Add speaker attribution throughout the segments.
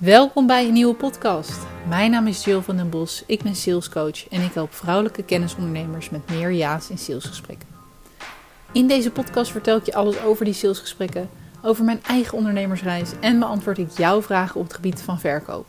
Speaker 1: Welkom bij een nieuwe podcast. Mijn naam is Jill van den Bos, ik ben salescoach en ik help vrouwelijke kennisondernemers met meer ja's in salesgesprekken. In deze podcast vertel ik je alles over die salesgesprekken, over mijn eigen ondernemersreis en beantwoord ik jouw vragen op het gebied van verkoop.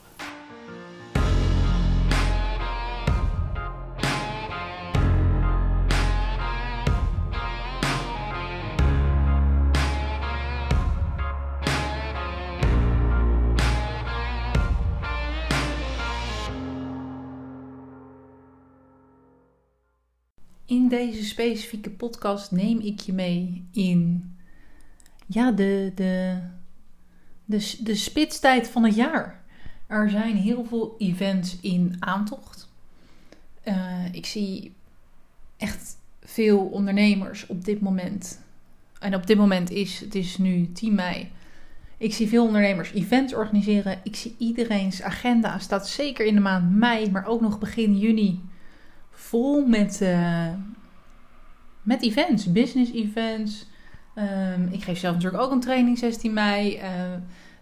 Speaker 1: In deze specifieke podcast neem ik je mee in ja, de, de, de, de spitstijd van het jaar. Er zijn heel veel events in aantocht. Uh, ik zie echt veel ondernemers op dit moment. En op dit moment is het is nu 10 mei. Ik zie veel ondernemers events organiseren. Ik zie iedereen's agenda staat zeker in de maand mei, maar ook nog begin juni vol met, uh, met events, business events. Um, ik geef zelf natuurlijk ook een training 16 mei. Uh,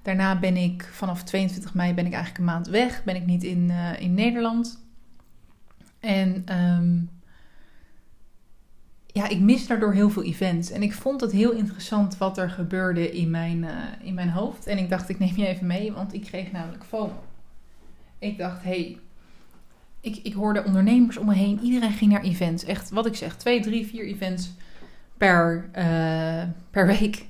Speaker 1: daarna ben ik vanaf 22 mei ben ik eigenlijk een maand weg. Ben ik niet in, uh, in Nederland. En um, ja, ik mis daardoor heel veel events. En ik vond het heel interessant wat er gebeurde in mijn, in mijn hoofd. En ik dacht, ik neem je even mee, want ik kreeg namelijk FOMO. Ik dacht, hey, ik, ik hoorde ondernemers om me heen. Iedereen ging naar events. Echt, wat ik zeg, twee, drie, vier events per, uh, per week.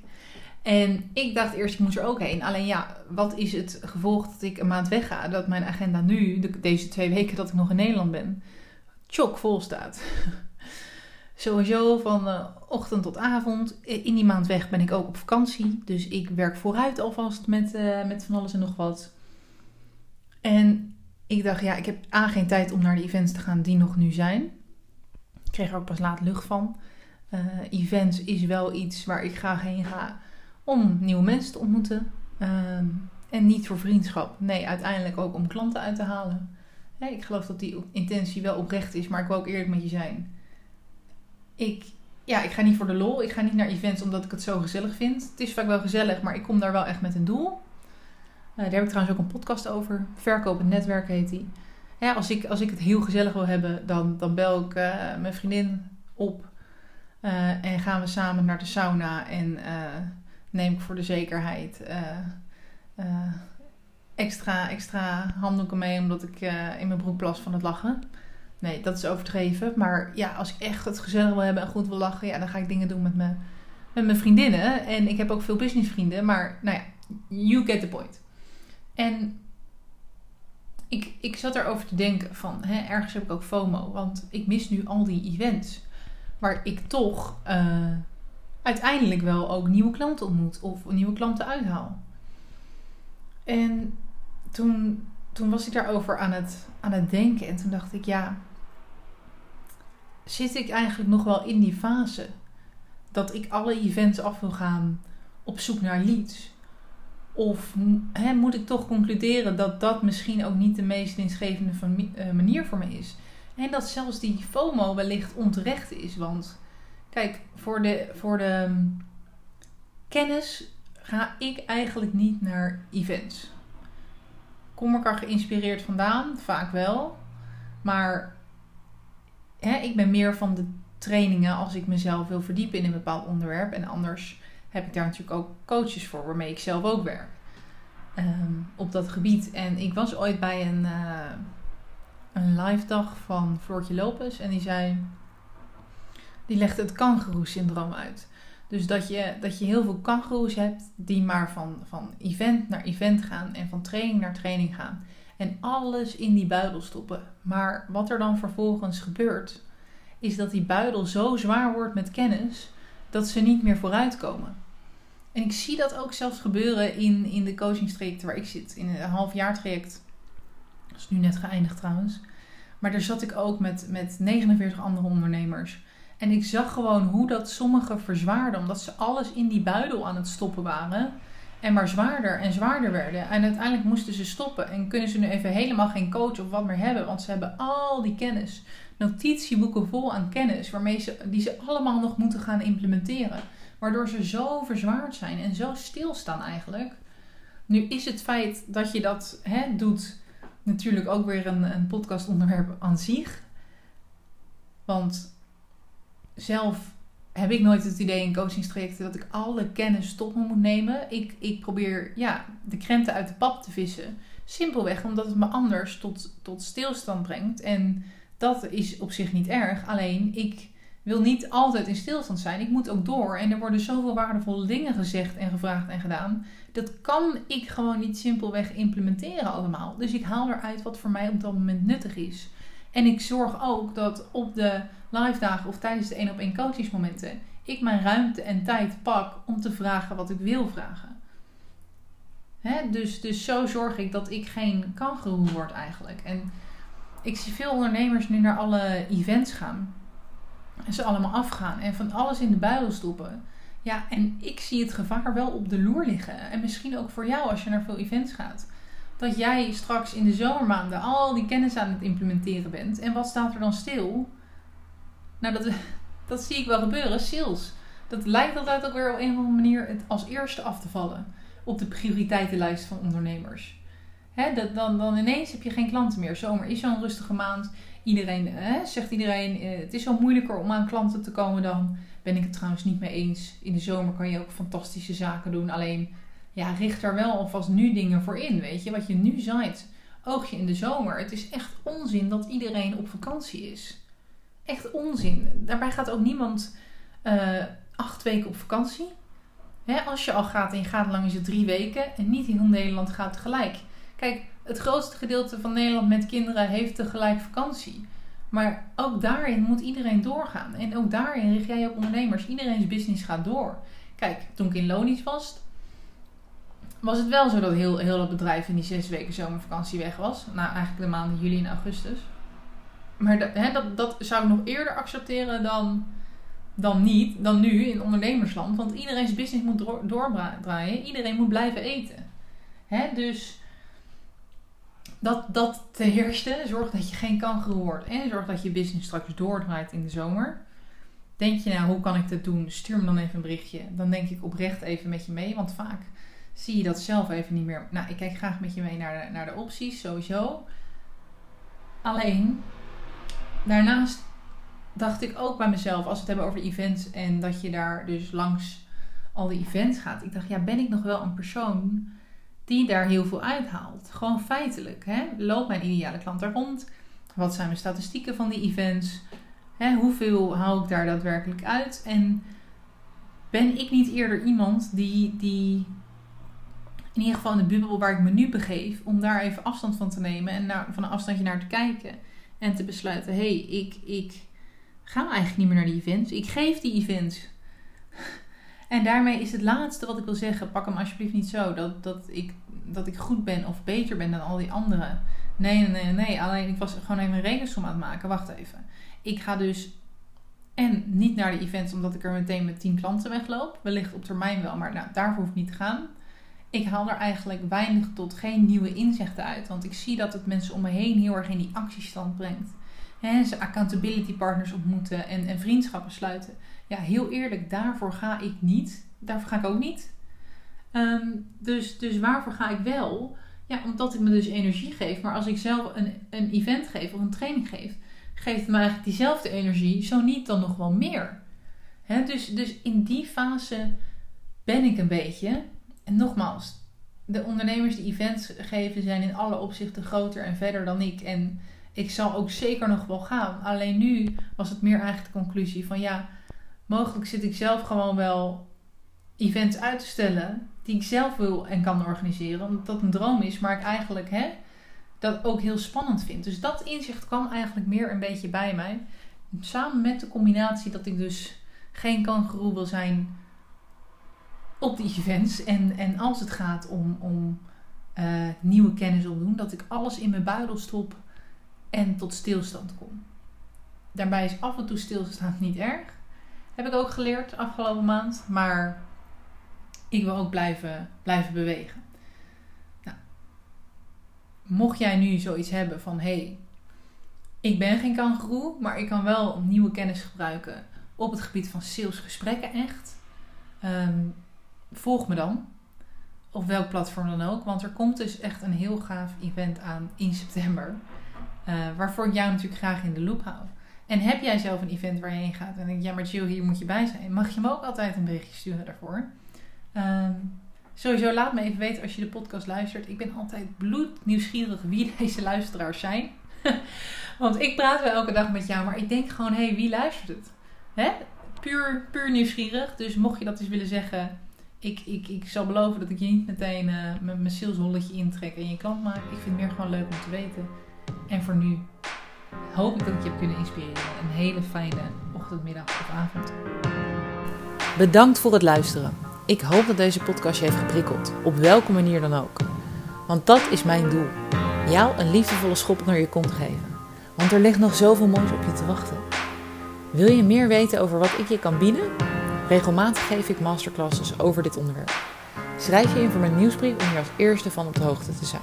Speaker 1: En ik dacht eerst, ik moet er ook heen. Alleen ja, wat is het gevolg dat ik een maand wegga? Dat mijn agenda nu, de, deze twee weken dat ik nog in Nederland ben, chock vol staat. Sowieso van uh, ochtend tot avond. In die maand weg ben ik ook op vakantie. Dus ik werk vooruit alvast met, uh, met van alles en nog wat. En ik dacht, ja, ik heb A geen tijd om naar de events te gaan die nog nu zijn. Ik kreeg er ook pas laat lucht van. Uh, events is wel iets waar ik graag heen ga om nieuwe mensen te ontmoeten. Uh, en niet voor vriendschap. Nee, uiteindelijk ook om klanten uit te halen. Ik geloof dat die intentie wel oprecht is, maar ik wil ook eerlijk met je zijn. Ik, ja, ik ga niet voor de lol. Ik ga niet naar events omdat ik het zo gezellig vind. Het is vaak wel gezellig, maar ik kom daar wel echt met een doel. Uh, daar heb ik trouwens ook een podcast over. Verkopen netwerk heet die. Ja, als, ik, als ik het heel gezellig wil hebben, dan, dan bel ik uh, mijn vriendin op. Uh, en gaan we samen naar de sauna. En neem ik voor de zekerheid extra, extra handdoeken mee, omdat ik in mijn broek plas van het lachen. Nee, dat is overdreven. Maar ja, als ik echt het gezellig wil hebben en goed wil lachen, ja, dan ga ik dingen doen met, me, met mijn vriendinnen. En ik heb ook veel businessvrienden. Maar nou ja, you get the point. En ik, ik zat erover te denken van, hè, ergens heb ik ook FOMO, want ik mis nu al die events. Waar ik toch uh, uiteindelijk wel ook nieuwe klanten ontmoet of nieuwe klanten uithaal. En toen, toen was ik daarover aan het, aan het denken en toen dacht ik, ja, zit ik eigenlijk nog wel in die fase dat ik alle events af wil gaan op zoek naar leads? Of moet ik toch concluderen dat dat misschien ook niet de meest winstgevende eh, manier voor me is? En dat zelfs die FOMO wellicht onterecht is. Want kijk, voor de, voor de mm, kennis ga ik eigenlijk niet naar events. Kom ik er geïnspireerd vandaan? Vaak wel. Maar ik ben meer van de trainingen als ik mezelf wil verdiepen in een bepaald onderwerp. En anders heb ik daar natuurlijk ook coaches voor waarmee ik zelf ook werk. Um, op dat gebied. En ik was ooit bij een, uh, een live dag van Floortje Lopez. En die zei. Die legde het kangeroe-syndroom uit. Dus dat je, dat je heel veel kangeroes hebt die maar van, van event naar event gaan en van training naar training gaan. En alles in die buidel stoppen. Maar wat er dan vervolgens gebeurt, is dat die buidel zo zwaar wordt met kennis dat ze niet meer vooruitkomen. En ik zie dat ook zelfs gebeuren in, in de coachingstrajecten waar ik zit. In een half jaar traject. Dat is nu net geëindigd trouwens. Maar daar zat ik ook met, met 49 andere ondernemers. En ik zag gewoon hoe dat sommigen verzwaarden. Omdat ze alles in die buidel aan het stoppen waren. En maar zwaarder en zwaarder werden. En uiteindelijk moesten ze stoppen. En kunnen ze nu even helemaal geen coach of wat meer hebben. Want ze hebben al die kennis. Notitieboeken vol aan kennis. Waarmee ze, die ze allemaal nog moeten gaan implementeren. Waardoor ze zo verzwaard zijn en zo stilstaan eigenlijk. Nu is het feit dat je dat hè, doet natuurlijk ook weer een, een podcastonderwerp aan zich. Want zelf heb ik nooit het idee in coachingstrajecten dat ik alle kennis tot me moet nemen. Ik, ik probeer ja, de krenten uit de pap te vissen. Simpelweg omdat het me anders tot, tot stilstand brengt. En dat is op zich niet erg. Alleen ik wil niet altijd in stilstand zijn. Ik moet ook door. En er worden zoveel waardevolle dingen gezegd en gevraagd en gedaan. Dat kan ik gewoon niet simpelweg implementeren allemaal. Dus ik haal eruit wat voor mij op dat moment nuttig is. En ik zorg ook dat op de live dagen of tijdens de 1 op 1 coachingsmomenten ik mijn ruimte en tijd pak om te vragen wat ik wil vragen. Hè? Dus, dus zo zorg ik dat ik geen kangeroe word eigenlijk. En ik zie veel ondernemers nu naar alle events gaan. En ze allemaal afgaan en van alles in de buidel stoppen. Ja, en ik zie het gevaar wel op de loer liggen. En misschien ook voor jou als je naar veel events gaat. Dat jij straks in de zomermaanden al die kennis aan het implementeren bent. En wat staat er dan stil? Nou, dat, dat zie ik wel gebeuren. Sales. Dat lijkt altijd ook weer op een of andere manier het als eerste af te vallen. Op de prioriteitenlijst van ondernemers. Hè, dat, dan, dan ineens heb je geen klanten meer. Zomer is zo'n rustige maand. Iedereen, zegt iedereen, eh, het is wel moeilijker om aan klanten te komen dan. Ben ik het trouwens niet mee eens. In de zomer kan je ook fantastische zaken doen. Alleen, ja, richt daar wel alvast nu dingen voor in. Weet je, wat je nu zaait. Oogje in de zomer. Het is echt onzin dat iedereen op vakantie is. Echt onzin. Daarbij gaat ook niemand uh, acht weken op vakantie. Hè, als je al gaat en je gaat lang is drie weken. En niet heel Nederland gaat tegelijk. Kijk, het grootste gedeelte van Nederland met kinderen heeft tegelijk vakantie. Maar ook daarin moet iedereen doorgaan. En ook daarin richt jij op ondernemers. Iedereen's business gaat door. Kijk, toen ik in Lonisch was, was het wel zo dat heel, heel het bedrijf in die zes weken zomervakantie weg was. Nou, eigenlijk de maanden juli en augustus. Maar dat, hè, dat, dat zou ik nog eerder accepteren dan, dan niet, dan nu in ondernemersland. Want iedereen's business moet door, doordraaien. Iedereen moet blijven eten. Hè, dus dat, dat ten. Zorg dat je geen kangeroe wordt. En zorg dat je business straks doordraait in de zomer. Denk je nou, hoe kan ik dat doen? Stuur me dan even een berichtje. Dan denk ik oprecht even met je mee. Want vaak zie je dat zelf even niet meer. Nou, ik kijk graag met je mee naar de, naar de opties, sowieso. Alleen, daarnaast dacht ik ook bij mezelf, als we het hebben over events en dat je daar dus langs al die events gaat. Ik dacht, ja, ben ik nog wel een persoon die daar heel veel uithaalt. Gewoon feitelijk. Hè? Loopt mijn ideale klant daar rond? Wat zijn mijn statistieken van die events? Hè, hoeveel haal ik daar daadwerkelijk uit? En ben ik niet eerder iemand die, die in ieder geval de bubbel waar ik me nu begeef, om daar even afstand van te nemen en naar, van een afstandje naar te kijken en te besluiten: hé, hey, ik, ik ga eigenlijk niet meer naar die events. Ik geef die events. En daarmee is het laatste wat ik wil zeggen: pak hem alsjeblieft niet zo dat, dat, ik, dat ik goed ben of beter ben dan al die anderen. Nee, nee, nee, nee. Alleen ik was gewoon even een rekensom aan het maken. Wacht even. Ik ga dus en niet naar de events omdat ik er meteen met 10 klanten wegloop. Wellicht op termijn wel, maar nou, daarvoor hoef ik niet te gaan. Ik haal er eigenlijk weinig tot geen nieuwe inzichten uit. Want ik zie dat het mensen om me heen heel erg in die actiestand brengt. He, ze accountability partners ontmoeten en, en vriendschappen sluiten ja, heel eerlijk, daarvoor ga ik niet. Daarvoor ga ik ook niet. Ehm, dus, dus waarvoor ga ik wel? Ja, omdat het me dus energie geeft. Maar als ik zelf een, een event geef of een training geef, geeft het me eigenlijk diezelfde energie. Zo niet, dan nog wel meer. dus, dus in die fase ben ik een beetje. En nogmaals, de ondernemers die events geven zijn in alle opzichten groter en verder dan ik. En ik zal ook zeker nog wel gaan. Alleen nu was het meer eigenlijk de conclusie van ja, mogelijk zit ik zelf gewoon wel events uit te stellen die ik zelf wil en kan organiseren. Omdat dat een droom is, maar ik eigenlijk hè, dat ook heel spannend vind. Dus dat inzicht kwam eigenlijk meer een beetje bij mij. Samen met de combinatie dat ik dus geen kangeroe wil zijn op die events. En, en als het gaat om, om uh, nieuwe kennis opdoen, dat ik alles in mijn buidel stop en tot stilstand kom. Daarbij is af en toe stilstaan niet erg. Heb ik ook geleerd afgelopen maand. Maar ik wil ook blijven, blijven bewegen. Nou, mocht jij nu zoiets hebben van: hé, hey, ik ben geen kangeroe, maar ik kan wel nieuwe kennis gebruiken op het gebied van salesgesprekken echt. Um, volg me dan op welk platform dan ook. Want er komt dus echt een heel gaaf event aan in september. Uh, waarvoor ik jou natuurlijk graag in de loop hou. En heb jij zelf een event waar je heen gaat en denk ja, maar Jill, hier moet je bij zijn. Mag je me ook altijd een berichtje sturen daarvoor. Um, sowieso laat me even weten als je de podcast luistert. Ik ben altijd bloednieuwsgierig wie deze luisteraars zijn. Want ik praat wel elke dag met jou, maar ik denk gewoon, hé, hey, wie luistert het? Hè? Puur, puur nieuwsgierig. Dus mocht je dat eens willen zeggen, ik, ik, ik zal beloven dat ik je niet meteen uh, met mijn salesholletje intrek en je klant maak. Ik vind het meer gewoon leuk om te weten. En voor nu hoop ik dat ik je heb kunnen inspireren. Een hele fijne ochtend, middag of avond.
Speaker 2: Bedankt voor het luisteren. Ik hoop dat deze podcast je heeft geprikkeld, op welke manier dan ook. Want dat is mijn doel. Jou een liefdevolle schop naar je kont geven. Want er ligt nog zoveel moois op je te wachten. Wil je meer weten over wat ik je kan bieden? Regelmatig geef ik masterclasses over dit onderwerp. Schrijf je in voor mijn nieuwsbrief om hier als eerste van op de hoogte te zijn.